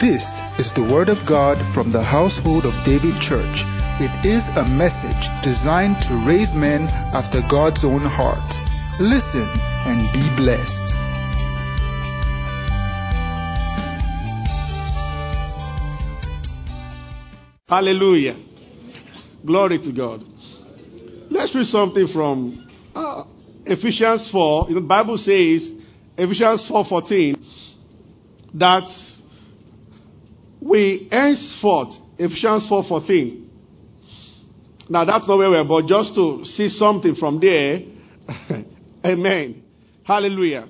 This is the Word of God from the household of David Church. It is a message designed to raise men after God's own heart. Listen and be blessed. Hallelujah. Glory to God. Let's read something from uh, Ephesians 4. You know, the Bible says, Ephesians 4.14, that we henceforth, Ephesians 4.14. Now that's not where we're, but just to see something from there. Amen. Hallelujah.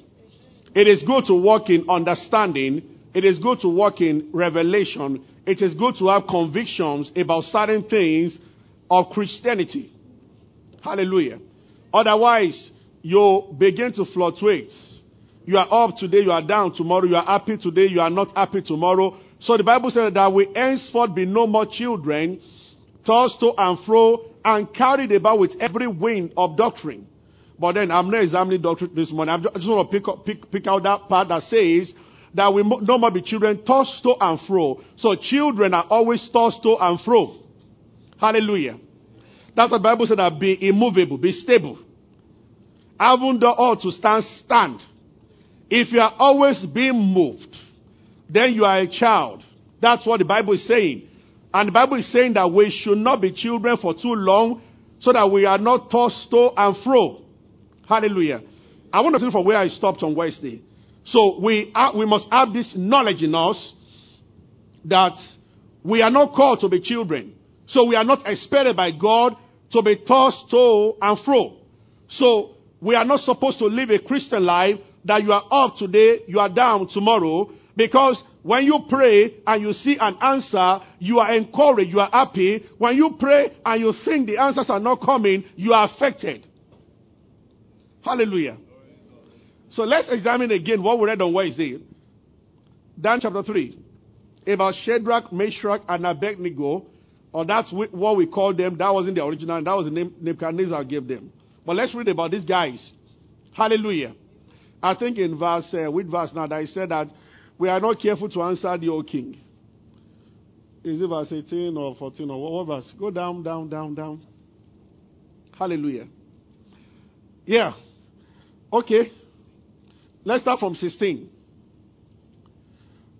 It is good to walk in understanding. It is good to walk in revelation. It is good to have convictions about certain things of Christianity. Hallelujah. Otherwise, you begin to fluctuate. You are up today, you are down tomorrow, you are happy today, you are not happy tomorrow. So the Bible says that we henceforth be no more children, tossed to and fro, and carried about with every wind of doctrine. But then I'm not examining doctrine this morning. I just want to pick, up, pick, pick out that part that says that we no more be children tossed to and fro. So children are always tossed to and fro. Hallelujah. That's what the Bible said that be immovable, be stable. Having the all to stand, stand. If you are always being moved, then you are a child. That's what the Bible is saying. And the Bible is saying that we should not be children for too long so that we are not tossed to and fro. Hallelujah. I want to finish from where I stopped on Wednesday. So we, are, we must have this knowledge in us that we are not called to be children. So we are not expected by God to be tossed to and fro. So we are not supposed to live a Christian life that you are up today, you are down tomorrow, because when you pray and you see an answer, you are encouraged, you are happy. When you pray and you think the answers are not coming, you are affected. Hallelujah. So let's examine again what we read on Wednesday. Dan chapter 3. About Shadrach, Meshach, and Abednego. Or that's what we call them. That wasn't the original. That was the name Nebuchadnezzar gave them. But let's read about these guys. Hallelujah. I think in verse, uh, with verse now, that he said that we are not careful to answer the old king. Is it verse 18 or 14 or what verse? Go down, down, down, down. Hallelujah. Yeah. Okay. Let's start from 16.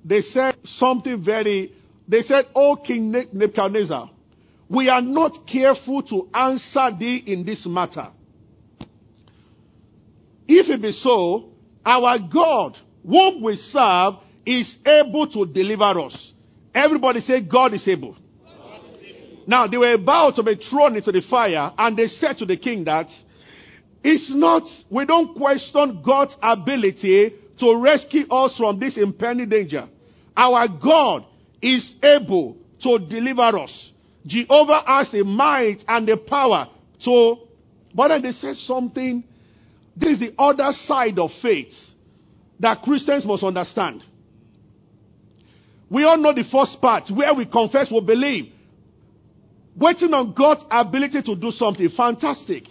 They said something very, they said, O King Nebuchadnezzar, we are not careful to answer thee in this matter. If it be so, our God, whom we serve, is able to deliver us. Everybody say, God is able. Now, they were about to be thrown into the fire, and they said to the king that it's not, we don't question God's ability to rescue us from this impending danger. Our God is able to deliver us. Jehovah has the might and the power to, but then they said something. This is the other side of faith that Christians must understand. We all know the first part where we confess we believe. Waiting on God's ability to do something fantastic.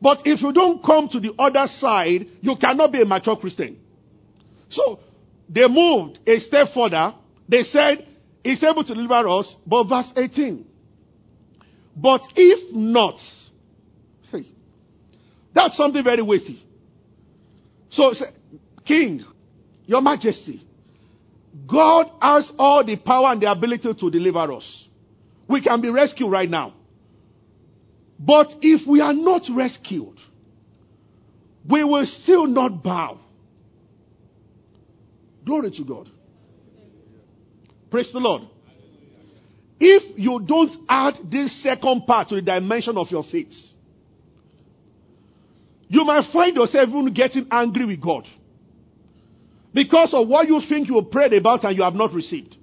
But if you don't come to the other side, you cannot be a mature Christian. So they moved a step further. They said, He's able to deliver us. But verse 18. But if not, hey, that's something very weighty. So, King, Your Majesty, God has all the power and the ability to deliver us. We can be rescued right now. But if we are not rescued, we will still not bow. Glory to God. Praise the Lord. If you don't add this second part to the dimension of your faith, you might find yourself even getting angry with God because of what you think you prayed about and you have not received.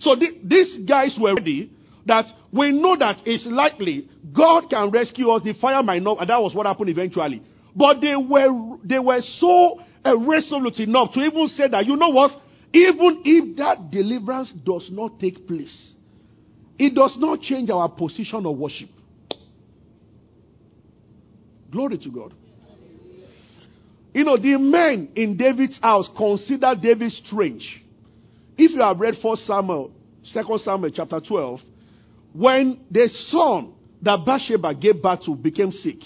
So th- these guys were ready that we know that it's likely God can rescue us. The fire might not, and that was what happened eventually. But they were they were so resolute enough to even say that you know what, even if that deliverance does not take place, it does not change our position of worship. Glory to God. You know, the men in David's house considered David strange. If you have read 1 Samuel, 2 Samuel chapter 12, when the son that Bathsheba gave birth to became sick,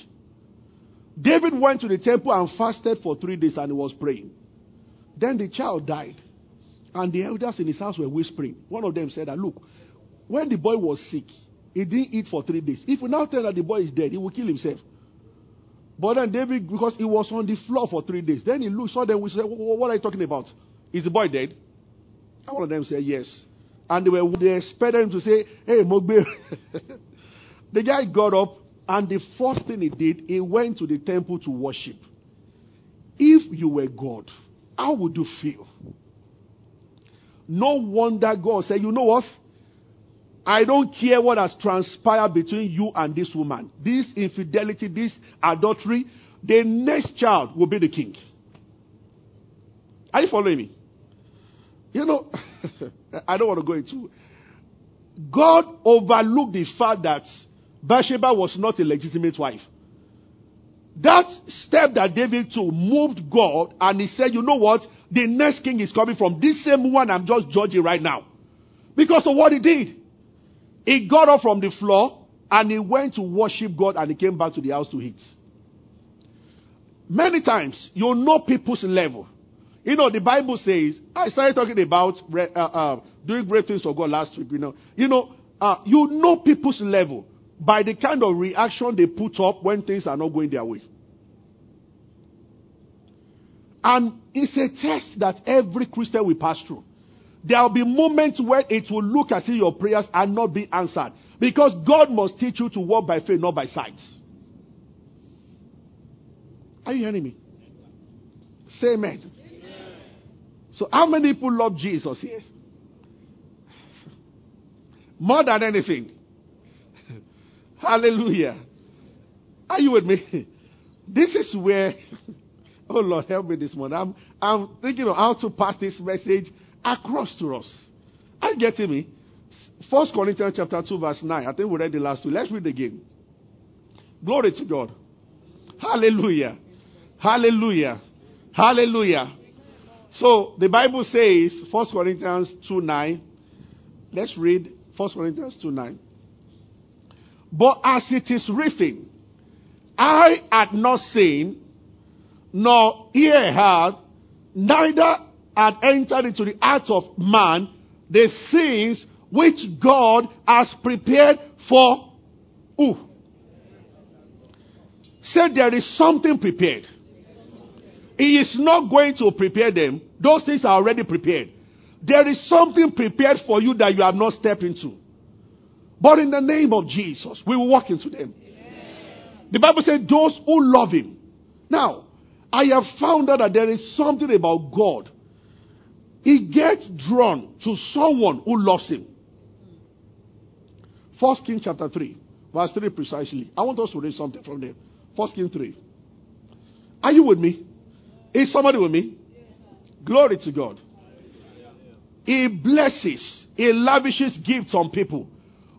David went to the temple and fasted for three days and he was praying. Then the child died. And the elders in his house were whispering. One of them said, that, Look, when the boy was sick, he didn't eat for three days. If we now tell that the boy is dead, he will kill himself. But then David, because he was on the floor for three days, then he looked, saw them, we said, What are you talking about? Is the boy dead? And one of them said, Yes. And they were they expected him to say, Hey, Mogbe. the guy got up, and the first thing he did, he went to the temple to worship. If you were God, how would you feel? No wonder God said, You know what? I don't care what has transpired between you and this woman. This infidelity, this adultery, the next child will be the king. Are you following me? You know, I don't want to go into. God overlooked the fact that Bathsheba was not a legitimate wife. That step that David took moved God, and he said, You know what? The next king is coming from this same one I'm just judging right now. Because of what he did. He got up from the floor and he went to worship God and he came back to the house to eat. Many times, you know people's level. You know, the Bible says, I started talking about uh, uh, doing great things for God last week. You know, you know, uh, you know people's level by the kind of reaction they put up when things are not going their way. And it's a test that every Christian will pass through. There will be moments where it will look as if your prayers are not being answered. Because God must teach you to walk by faith, not by sight. Are you hearing me? Say amen. amen. So, how many people love Jesus here? More than anything. Hallelujah. Are you with me? This is where, oh Lord, help me this morning. I'm, I'm thinking of how to pass this message across to us. Are you getting me? First Corinthians chapter 2, verse 9. I think we read the last two. Let's read again. Glory to God. Hallelujah. Hallelujah. Hallelujah. So the Bible says, First Corinthians 2 9. Let's read First Corinthians 2 9. But as it is written, I had not seen, nor ear heard, neither had entered into the heart of man the things which God has prepared for who? Said there is something prepared. He is not going to prepare them. Those things are already prepared. There is something prepared for you that you have not stepped into. But in the name of Jesus, we will walk into them. Amen. The Bible said, those who love him. Now, I have found out that there is something about God he gets drawn to someone who loves him. First King chapter 3, verse 3 precisely. I want us to read something from there. First King 3. Are you with me? Is somebody with me? Glory to God. He blesses, he lavishes gifts on people.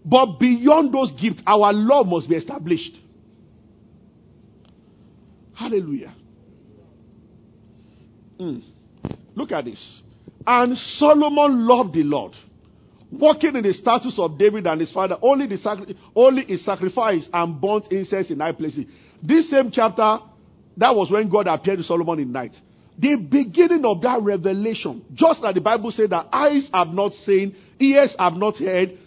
But beyond those gifts, our love must be established. Hallelujah. Mm. Look at this. And Solomon loved the Lord, walking in the status of David and his father, only, the sacri- only his sacrifice and burnt incense in high places. This same chapter, that was when God appeared to Solomon in night. The beginning of that revelation, just like the Bible said that eyes have not seen, ears have not heard,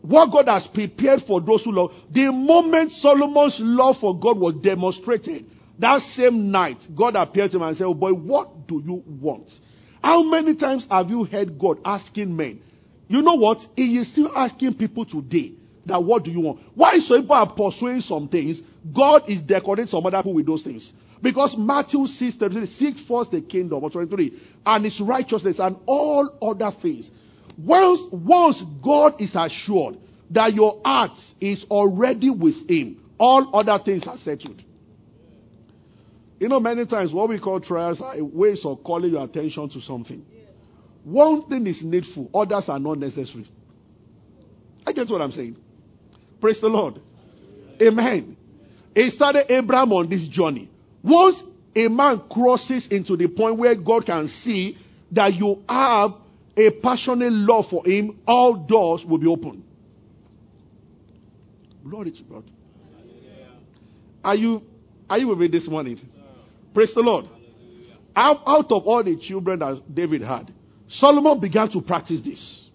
what God has prepared for those who love. The moment Solomon's love for God was demonstrated, that same night, God appeared to him and said, Oh boy, what do you want? How many times have you heard God asking men? You know what? He is still asking people today that what do you want? Why some people are pursuing some things, God is decorating some other people with those things. Because Matthew 6 seek first the kingdom of 23 and his righteousness and all other things. Once, once God is assured that your heart is already with him, all other things are settled. You know, many times what we call trials are ways of calling your attention to something. One thing is needful, others are not necessary. I get what I'm saying. Praise the Lord. Amen. It started Abraham on this journey. Once a man crosses into the point where God can see that you have a passionate love for Him, all doors will be open. Glory to God. Are you are you with me this morning? Praise the Lord. Out, out of all the children that David had, Solomon began to practice this.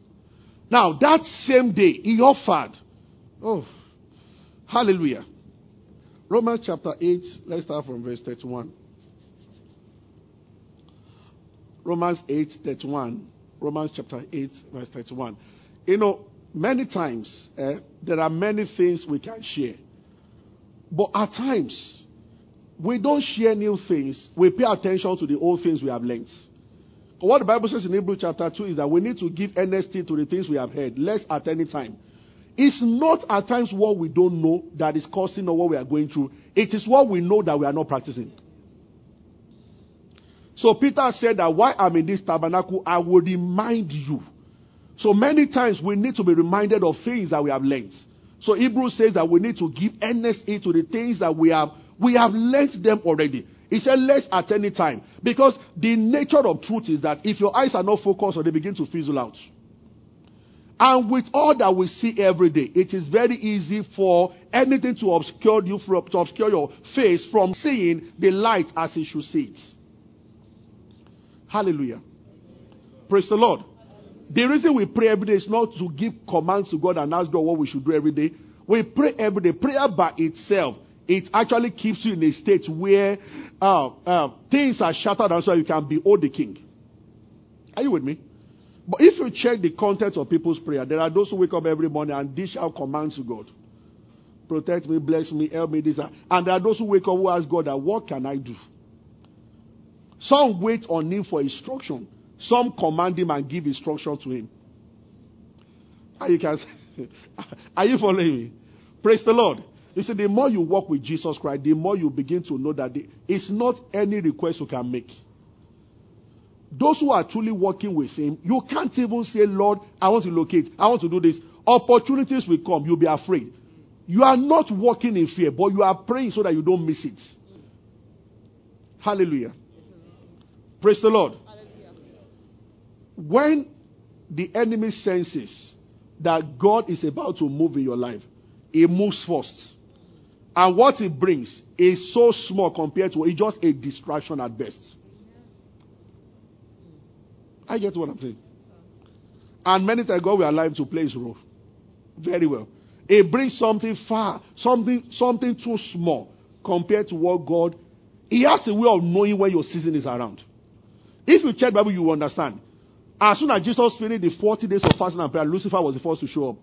Now, that same day, he offered. Oh, hallelujah. Romans chapter 8, let's start from verse 31. Romans 8, 31. Romans chapter 8, verse 31. You know, many times, eh, there are many things we can share. But at times, we don't share new things. We pay attention to the old things we have learned. What the Bible says in Hebrews chapter 2 is that we need to give earnestly to the things we have heard, less at any time. It's not at times what we don't know that is causing or what we are going through. It is what we know that we are not practicing. So Peter said that while I'm in this tabernacle, I will remind you. So many times we need to be reminded of things that we have learned. So Hebrews says that we need to give earnestly to the things that we have we have learned them already. He said, less at any time. Because the nature of truth is that if your eyes are not focused or they begin to fizzle out. And with all that we see every day, it is very easy for anything to obscure you from, to obscure your face from seeing the light as it should see it. Hallelujah. Praise the Lord. The reason we pray every day is not to give commands to God and ask God what we should do every day. We pray every day. Prayer by itself, it actually keeps you in a state where uh, uh, things are shattered and so you can behold the king. Are you with me? But if you check the content of people's prayer, there are those who wake up every morning and dish out commands to God. Protect me, bless me, help me, this. And there are those who wake up who ask God, that, what can I do? Some wait on him for instruction. Some command him and give instruction to him. Are you, can, are you following me? Praise the Lord. You see, the more you walk with Jesus Christ, the more you begin to know that the, it's not any request you can make. Those who are truly working with Him, you can't even say, Lord, I want to locate, I want to do this. Opportunities will come, you'll be afraid. You are not walking in fear, but you are praying so that you don't miss it. Hallelujah. Praise the Lord. When the enemy senses that God is about to move in your life, he moves first. And what it brings is so small compared to it's just a distraction at best. I get what I'm saying. And many times God will allow him to play his role. Very well. It brings something far, something, something too small compared to what God. He has a way of knowing when your season is around. If you check Bible, you will understand. As soon as Jesus finished the 40 days of fasting and prayer, Lucifer was the first to show up.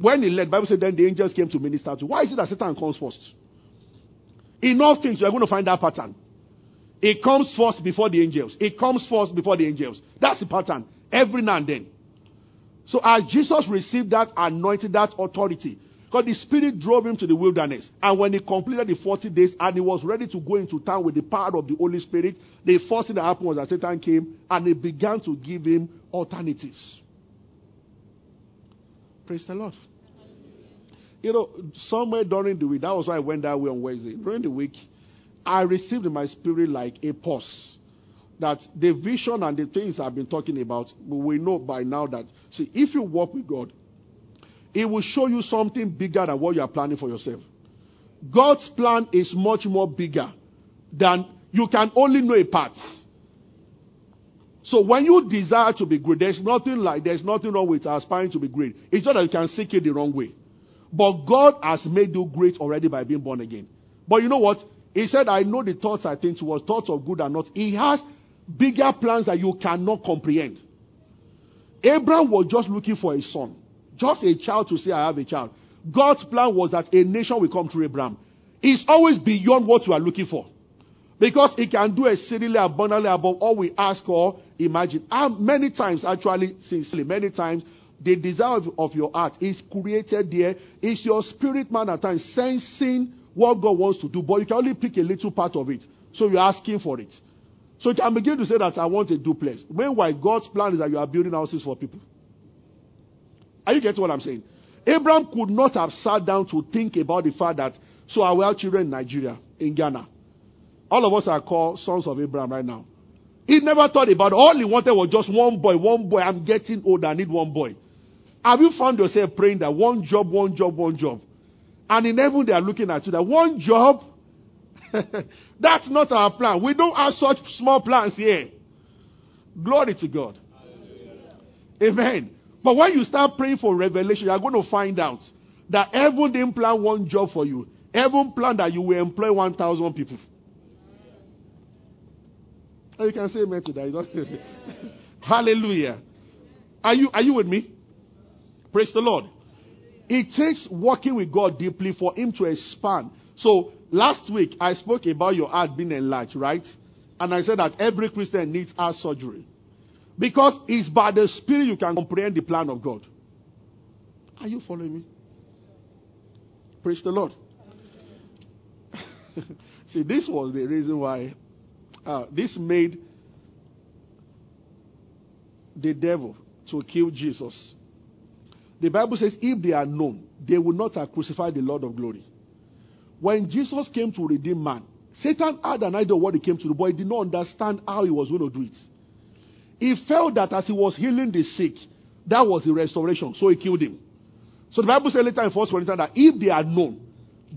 When he led, Bible said then the angels came to minister to. Why is it that Satan comes first? In all things, you are going to find that pattern. It comes first before the angels. It comes first before the angels. That's the pattern. Every now and then. So as Jesus received that anointing, that authority, because the Spirit drove him to the wilderness. And when he completed the 40 days and he was ready to go into town with the power of the Holy Spirit, the first thing that happened was that Satan came and he began to give him alternatives. Praise the Lord. You know, somewhere during the week, that was why I went that way on Wednesday. During the week, I received in my spirit like a pause. That the vision and the things I've been talking about, we know by now that, see, if you walk with God, it will show you something bigger than what you are planning for yourself. God's plan is much more bigger than you can only know a part. So when you desire to be great, there's nothing like there's nothing wrong with aspiring to be great. It's just that you can seek it the wrong way. But God has made you great already by being born again. But you know what? He said, I know the thoughts I think towards thoughts of good and not. He has bigger plans that you cannot comprehend. Abraham was just looking for a son. Just a child to say, I have a child. God's plan was that a nation will come through Abraham. It's always beyond what you are looking for. Because he can do exceedingly abundantly above all we ask or imagine. And many times, actually, sincerely, many times, the desire of, of your heart is created there. It's your spirit man at times sensing what God wants to do, but you can only pick a little part of it. So you're asking for it. So you can begin to say that I want a duplex. Meanwhile, God's plan is that you are building houses for people. Are you getting what I'm saying? Abraham could not have sat down to think about the fact that, so will have children in Nigeria, in Ghana. All of us are called sons of Abraham right now. He never thought about it. All he wanted was just one boy, one boy. I'm getting old. I need one boy. Have you found yourself praying that one job, one job, one job? And in heaven, they are looking at you that one job, that's not our plan. We don't have such small plans here. Glory to God. Amen. But when you start praying for revelation, you are going to find out that heaven didn't plan one job for you. Heaven planned that you will employ 1,000 people. Oh, you can say amen to that. Hallelujah. Are you, are you with me? Praise the Lord. It takes working with God deeply for Him to expand. So, last week I spoke about your heart being enlarged, right? And I said that every Christian needs heart surgery. Because it's by the Spirit you can comprehend the plan of God. Are you following me? Praise the Lord. See, this was the reason why uh, this made the devil to kill Jesus. The Bible says, if they are known, they will not have crucified the Lord of glory. When Jesus came to redeem man, Satan had an idea of what he came to do, but he did not understand how he was going to do it. He felt that as he was healing the sick, that was the restoration, so he killed him. So the Bible says later in 1 Corinthians that if they are known,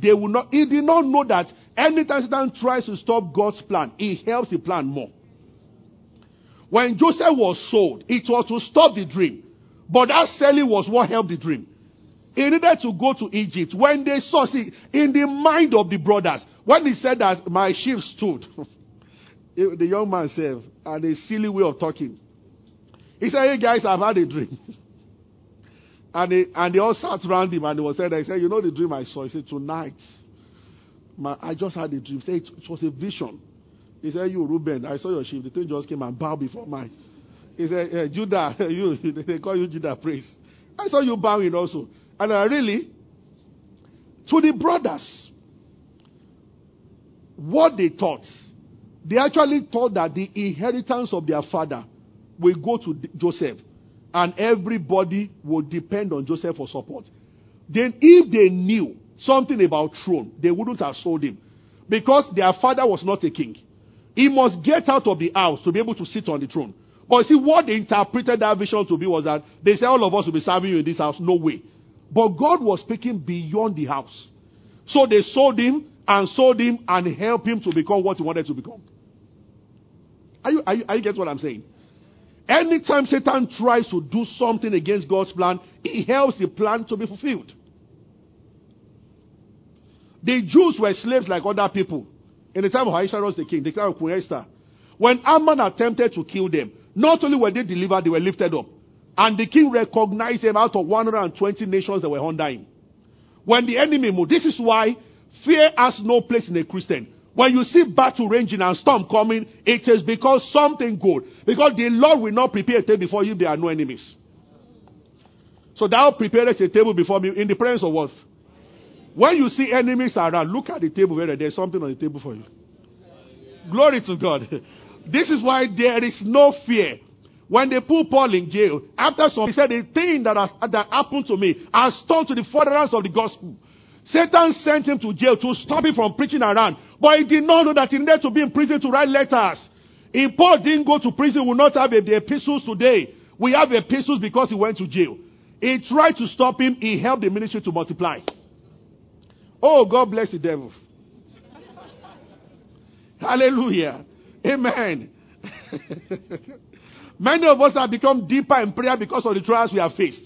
they will not. He did not know that anytime Satan tries to stop God's plan, he helps the plan more. When Joseph was sold, it was to stop the dream. But that selling was what helped the dream. He needed to go to Egypt. When they saw, see, in the mind of the brothers, when he said that my sheep stood, the young man said, and a silly way of talking. He said, Hey guys, I've had a dream. and, they, and they all sat around him and they was saying, I said, You know the dream I saw? He said, Tonight, my, I just had a dream. He said, it, it was a vision. He said, You, Reuben, I saw your sheep. The thing just came and bowed before mine. He said, hey, Judah, you, they call you Judah, praise. I saw you bowing also. And I really, to the brothers, what they thought, they actually thought that the inheritance of their father will go to Joseph and everybody would depend on Joseph for support. Then, if they knew something about throne, they wouldn't have sold him because their father was not a king. He must get out of the house to be able to sit on the throne. But see, what they interpreted that vision to be was that they said, All of us will be serving you in this house. No way. But God was speaking beyond the house. So they sold him and sold him and helped him to become what he wanted to become. Are you, are you, are you get what I'm saying? Anytime Satan tries to do something against God's plan, he helps the plan to be fulfilled. The Jews were slaves like other people. In the time of Ahasuerus the king, the time of Queen Esther. When Haman attempted to kill them, not only were they delivered, they were lifted up. And the king recognized them out of 120 nations that were under him. When the enemy moved, this is why fear has no place in a Christian. When you see battle raging and storm coming, it is because something good. Because the Lord will not prepare a table before you, there are no enemies. So thou preparest a table before me in the presence of what? When you see enemies around, look at the table where there's something on the table for you. Glory to God. This is why there is no fear. When they put Paul in jail, after some, he said, The thing that, has, that happened to me has turned to the furtherance of the gospel. Satan sent him to jail to stop him from preaching around. But he did not know that he needed to be in prison to write letters. If Paul didn't go to prison, we would not have the epistles today. We have epistles because he went to jail. He tried to stop him, he helped the ministry to multiply. Oh, God bless the devil. Hallelujah. Amen. Many of us have become deeper in prayer because of the trials we have faced.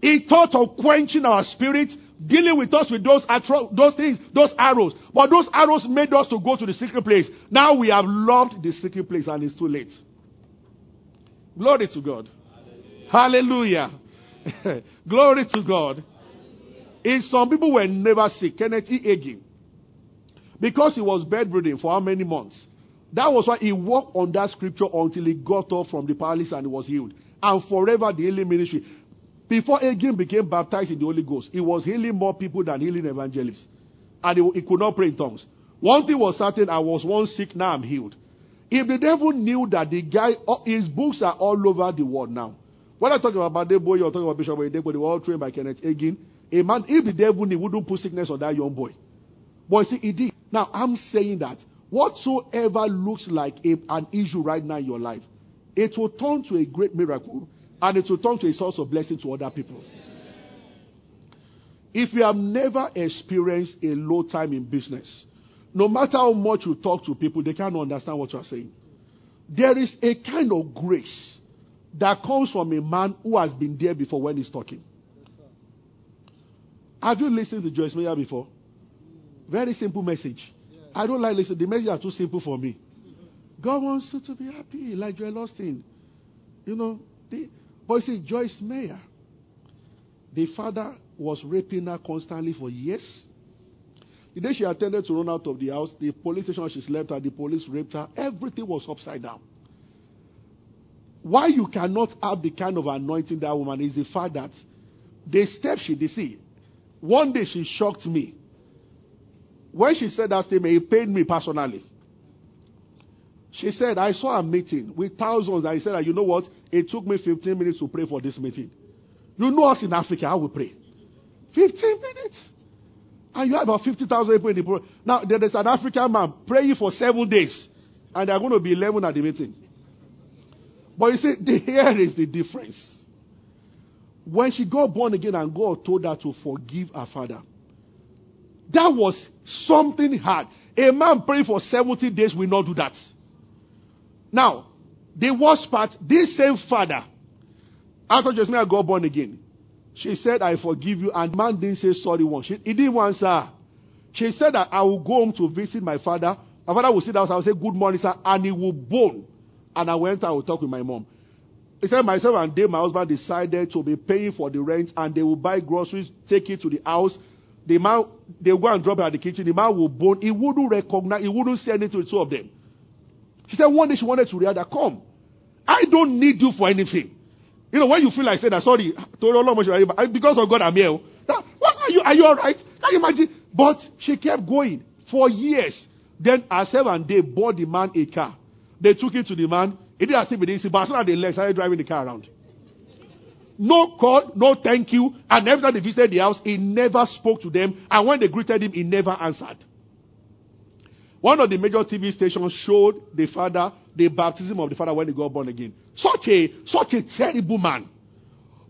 He thought of quenching our spirit, dealing with us with those, atro- those things, those arrows. But those arrows made us to go to the secret place. Now we have loved the secret place and it's too late. Glory to God. Hallelujah. Hallelujah. Glory to God. If some people were never sick, Kenneth E. Hagin, because he was bedridden for how many months? That was why he walked on that scripture until he got up from the palace and he was healed. And forever the healing ministry. Before Hagin became baptized in the Holy Ghost, he was healing more people than healing evangelists. And he, he could not pray in tongues. One thing was certain, I was once sick, now I'm healed. If the devil knew that the guy, his books are all over the world now. When I talk about Debo, you're talking about Bishop Debo, they were all trained by Kenneth Hagin. A man, if the devil knew, wouldn't put sickness on that young boy. But see, he did. Now, I'm saying that whatsoever looks like a, an issue right now in your life, it will turn to a great miracle and it will turn to a source of blessing to other people. If you have never experienced a low time in business, no matter how much you talk to people, they can't understand what you are saying. There is a kind of grace that comes from a man who has been there before when he's talking. Have you listened to Joyce Meyer before? Very simple message. I don't like listening. The message are too simple for me. God wants you to be happy, like Joel Osteen. You know, the, but you see, Joyce Meyer, the father was raping her constantly for years. The day she attended to run out of the house, the police station she slept at, the police raped her. Everything was upside down. Why you cannot have the kind of anointing that woman is the fact that the steps she did see. One day she shocked me. When she said that statement, it pained me personally. She said, I saw a meeting with thousands. I said, you know what? It took me 15 minutes to pray for this meeting. You know us in Africa, how we pray. 15 minutes. And you have about 50,000 people in the program. Now, there is an African man praying for seven days. And there are going to be 11 at the meeting. But you see, the, here is the difference. When she got born again and God told her to forgive her father, that was something hard. A man praying for 70 days will not do that. Now, the worst part, this same father, after Josiah got born again, she said, I forgive you. And man didn't say sorry once. She, he didn't answer She said that I will go home to visit my father. My father will sit down. I will say, Good morning, sir. And he will bone. And I went and will talk with my mom. He said, Myself and Dave, my husband, decided to be paying for the rent and they will buy groceries, take it to the house. The man, they go and drop it at the kitchen. The man will bone. He wouldn't recognize, he wouldn't say anything to the two of them. She said, One day she wanted to react that, Come. I don't need you for anything. You know, when you feel like saying that, sorry, because of God I'm here. What are you? Are you all right? Can you imagine? But she kept going for years. Then herself and they bought the man a car. They took it to the man. He didn't ask if didn't see, but as soon as they left, started driving the car around. No call, no thank you. And every time they visited the house, he never spoke to them. And when they greeted him, he never answered. One of the major TV stations showed the father, the baptism of the father when he got born again. Such a, such a terrible man.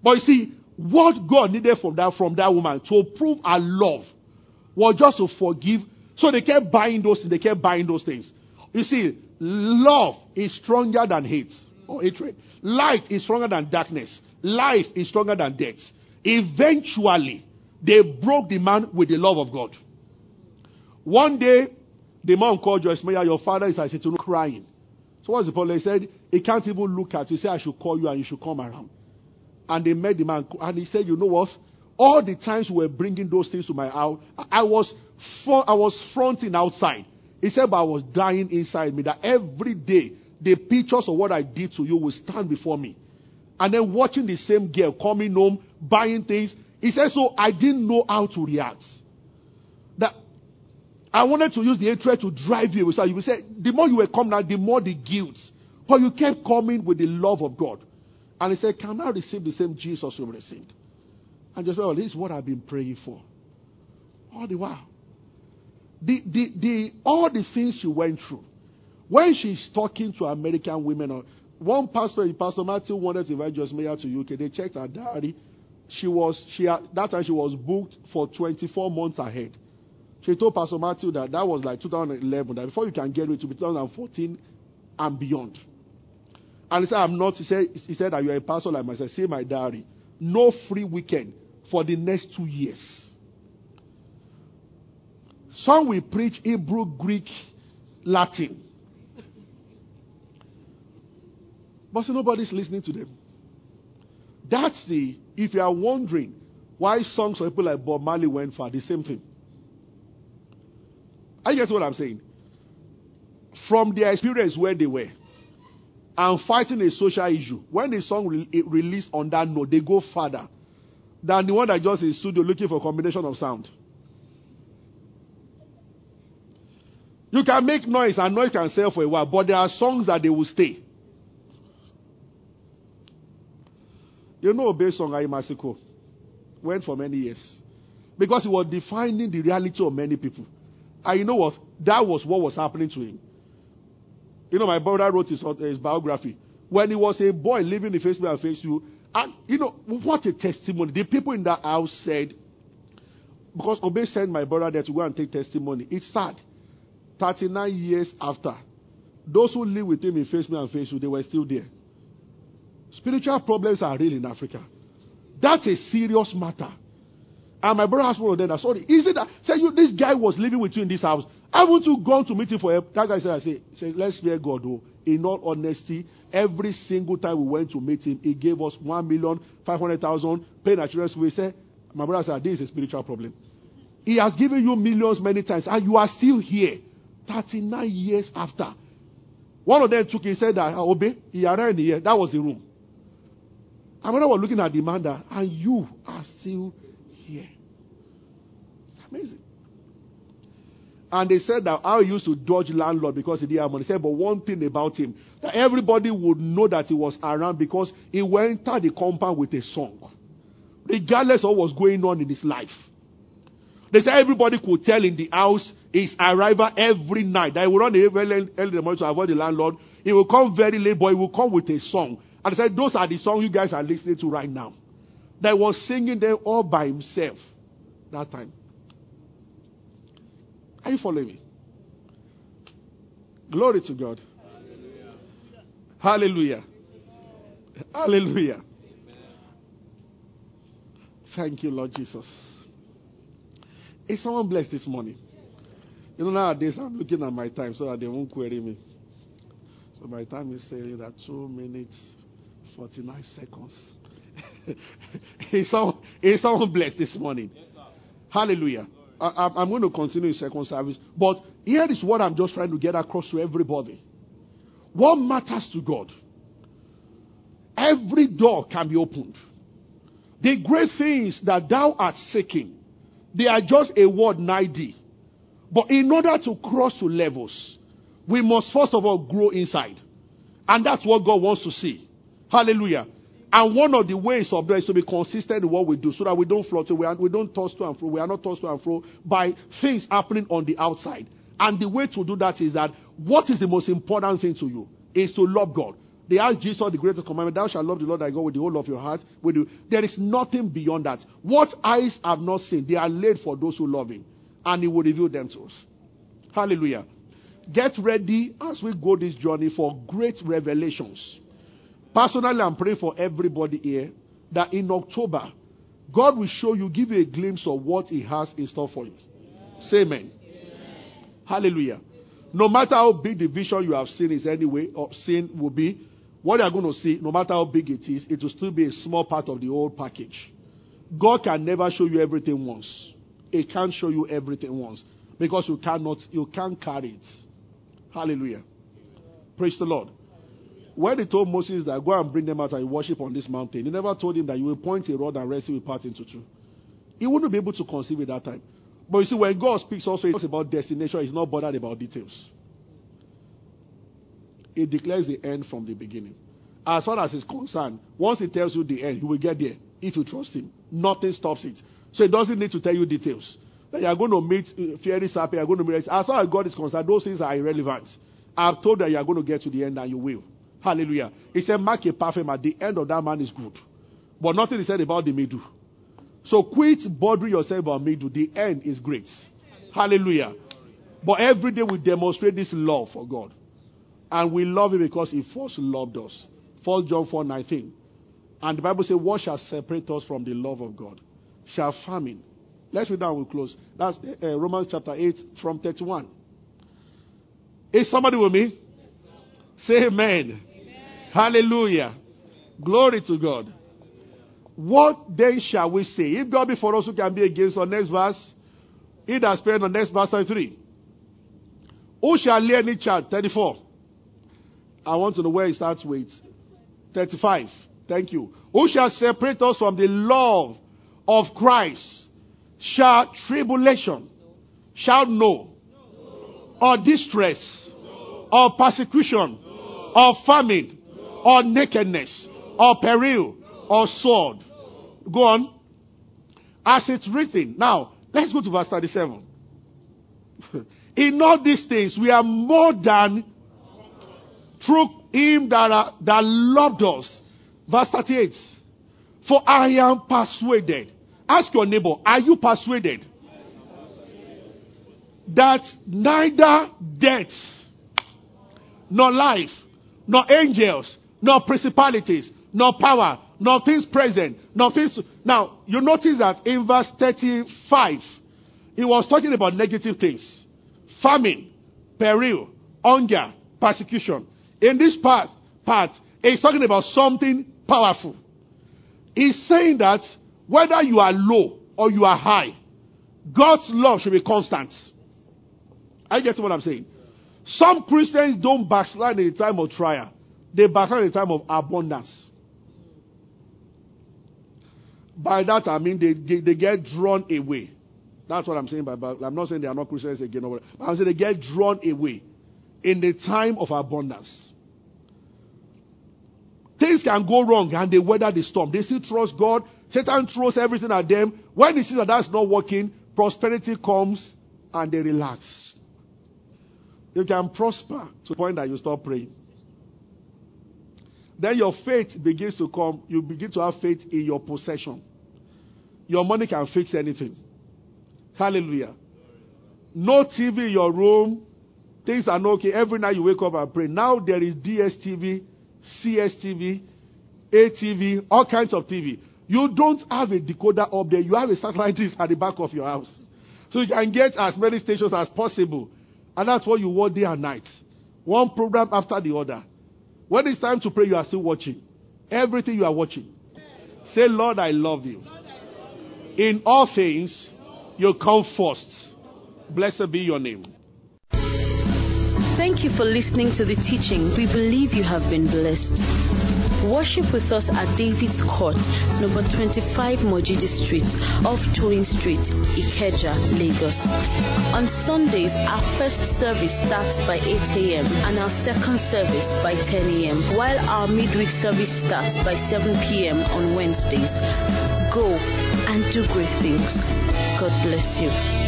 But you see, what God needed from that, from that woman to prove her love was just to forgive. So they kept buying those things. They kept buying those things. You see, love is stronger than hate or hatred. Light is stronger than darkness. Life is stronger than death. Eventually, they broke the man with the love of God. One day, the man called Joyce Meyer, your father is at know, crying. So what's the problem? He said, he can't even look at you. He said, I should call you and you should come around. And they met the man. And he said, you know what? All the times we were bringing those things to my house, I was, I was fronting outside. He said, but I was dying inside me that every day the pictures of what I did to you will stand before me. And then watching the same girl coming home, buying things. He said, so I didn't know how to react. That I wanted to use the hatred to drive you away. So you would say, the more you were coming out, the more the guilt. But you kept coming with the love of God. And he said, Can I receive the same Jesus you received? And just, well, this is what I've been praying for. All the while. The, the, the, all the things she went through. When she's talking to American women, one pastor, in Pastor Matthew, wanted to invite Joyce Meyer to UK. They checked her diary. She was, she had, that time she was booked for 24 months ahead. She told Pastor Matthew that that was like 2011, that before you can get it to be 2014 and beyond. And he said, I'm not. He said, he said that you're a pastor like myself. See my diary. No free weekend for the next two years. Some will preach Hebrew, Greek, Latin. But see, nobody's listening to them. That's the, if you are wondering why songs of people like Bob Marley went far, the same thing. I get what I'm saying. From their experience where they were and fighting a social issue, when the song re- released on that note, they go further than the one that just in studio looking for a combination of sound. You can make noise and noise can sell for a while, but there are songs that they will stay. You know, based on Ayimasiko went for many years because he was defining the reality of many people. And you know what? That was what was happening to him. You know, my brother wrote his, his biography. When he was a boy living in Facebook and Facebook, and you know, what a testimony. The people in that house said, because Obey sent my brother there to go and take testimony. It's sad. 39 years after, those who live with him in face Facebook and Facebook, they were still there. Spiritual problems are real in Africa. That's a serious matter. And my brother asked one of them, sorry, is it that, say you, this guy was living with you in this house. Haven't you gone to meet him for help? That guy said, I say, say let's fear God, though. In all honesty, every single time we went to meet him, he gave us one million, five hundred thousand, paying our We said, my brother said, this is a spiritual problem. He has given you millions many times, and you are still here. 39 years after. One of them took, he said that, ah, obey, he arrived here. That was the room. I was looking at the man there, and you are still here. It's amazing. And they said that I used to dodge landlord because he didn't have money. He said, but one thing about him, that everybody would know that he was around because he went to the compound with a song. Regardless of what was going on in his life. They said everybody could tell in the house his arrival every night. That he would run early in the morning to avoid the landlord. He will come very late, but he will come with a song. And said, those are the songs you guys are listening to right now. That was singing them all by himself that time. Are you following me? Glory to God. Hallelujah. Hallelujah. Hallelujah. Thank you, Lord Jesus. Is someone blessed this morning? You know, nowadays I'm looking at my time so that they won't query me. So my time is saying that two minutes, 49 seconds. is, someone, is someone blessed this morning? Yes, Hallelujah. I, am going to continue in second service. But here is what I'm just trying to get across to everybody. What matters to God? Every door can be opened. The great things that thou art seeking, they are just a word 90. But in order to cross to levels, we must first of all grow inside. And that's what God wants to see. Hallelujah. And one of the ways of that is to be consistent in what we do so that we don't fluctuate, we, we don't toss to and fro, we are not tossed to and fro by things happening on the outside. And the way to do that is that what is the most important thing to you is to love God. They asked Jesus the greatest commandment, Thou shalt love the Lord thy God with the whole of your heart. With you. There is nothing beyond that. What eyes have not seen, they are laid for those who love him. And he will reveal them to us. Hallelujah. Get ready as we go this journey for great revelations. Personally, I'm praying for everybody here that in October, God will show you, give you a glimpse of what He has in store for you. Say amen. Hallelujah. No matter how big the vision you have seen is anyway, or seen will be, what you are going to see, no matter how big it is, it will still be a small part of the whole package. God can never show you everything once. He can't show you everything once because you cannot, you can't carry it. Hallelujah. Praise the Lord. When he told Moses that go and bring them out and worship on this mountain, he never told him that you will point a rod and Red Sea will part into two. He wouldn't be able to conceive at that time. But you see, when God speaks also, he talks about destination, he's not bothered about details. He declares the end from the beginning. As far as he's concerned, once he tells you the end, you will get there if you trust him. Nothing stops it. So he doesn't need to tell you details. That you are going to meet uh, Fiery you are going to meet. As far as God is concerned, those things are irrelevant. I've told that you are going to get to the end and you will. Hallelujah. He said, Mark a perfect at the end of that man is good. But nothing is said about the middle. So quit bothering yourself about middle. The end is great. Hallelujah. But every day we demonstrate this love for God. And we love Him because He first loved us. 1 John 4 19. And the Bible says, What shall separate us from the love of God? Shall famine. Let's read that we close. That's uh, Romans chapter 8 from 31. Is somebody with me? Say amen. Hallelujah. Glory to God. What then shall we say? If God be for us, who can be against us? Next verse. He that spared on next verse 33. Who shall lay any charge? 34. I want to know where it starts with. 35. Thank you. Who shall separate us from the love of Christ? Shall tribulation, shall no, or distress, or persecution, or famine, or nakedness, or peril, or sword. Go on. As it's written. Now, let's go to verse 37. In all these things, we are more than through him that, are, that loved us. Verse 38. For I am persuaded. Ask your neighbor, are you persuaded? That neither death, nor life, nor angels, nor principalities, nor power, nor things present, nor things. Now, you notice that in verse 35, he was talking about negative things famine, peril, hunger, persecution. In this part, part, he's talking about something powerful. He's saying that whether you are low or you are high, God's love should be constant. I get what I'm saying. Some Christians don't backslide in the time of trial. They backslide in the time of abundance. By that I mean they, they, get drawn away. That's what I'm saying by I'm not saying they are not Christians again, but I'm saying they get drawn away in the time of abundance. Things can go wrong and they weather the storm. They still trust God. Satan throws everything at them. When he sees that that's not working, prosperity comes and they relax. You can prosper to the point that you stop praying. Then your faith begins to come. You begin to have faith in your possession. Your money can fix anything. Hallelujah. No TV in your room. Things are not okay. Every night you wake up and pray. Now there is DSTV CSTV, ATV, all kinds of TV. You don't have a decoder up there. You have a satellite dish at the back of your house. So you can get as many stations as possible. And that's what you watch day and night. One program after the other. When it's time to pray, you are still watching. Everything you are watching. Say, Lord, I love you. In all things, you come first. Blessed be your name. Thank you for listening to the teaching. We believe you have been blessed. Worship with us at David's Court, number 25 Mojidi Street, off Toyin Street, Ikeja, Lagos. On Sundays, our first service starts by 8 a.m. and our second service by 10 a.m., while our midweek service starts by 7 p.m. on Wednesdays. Go and do great things. God bless you.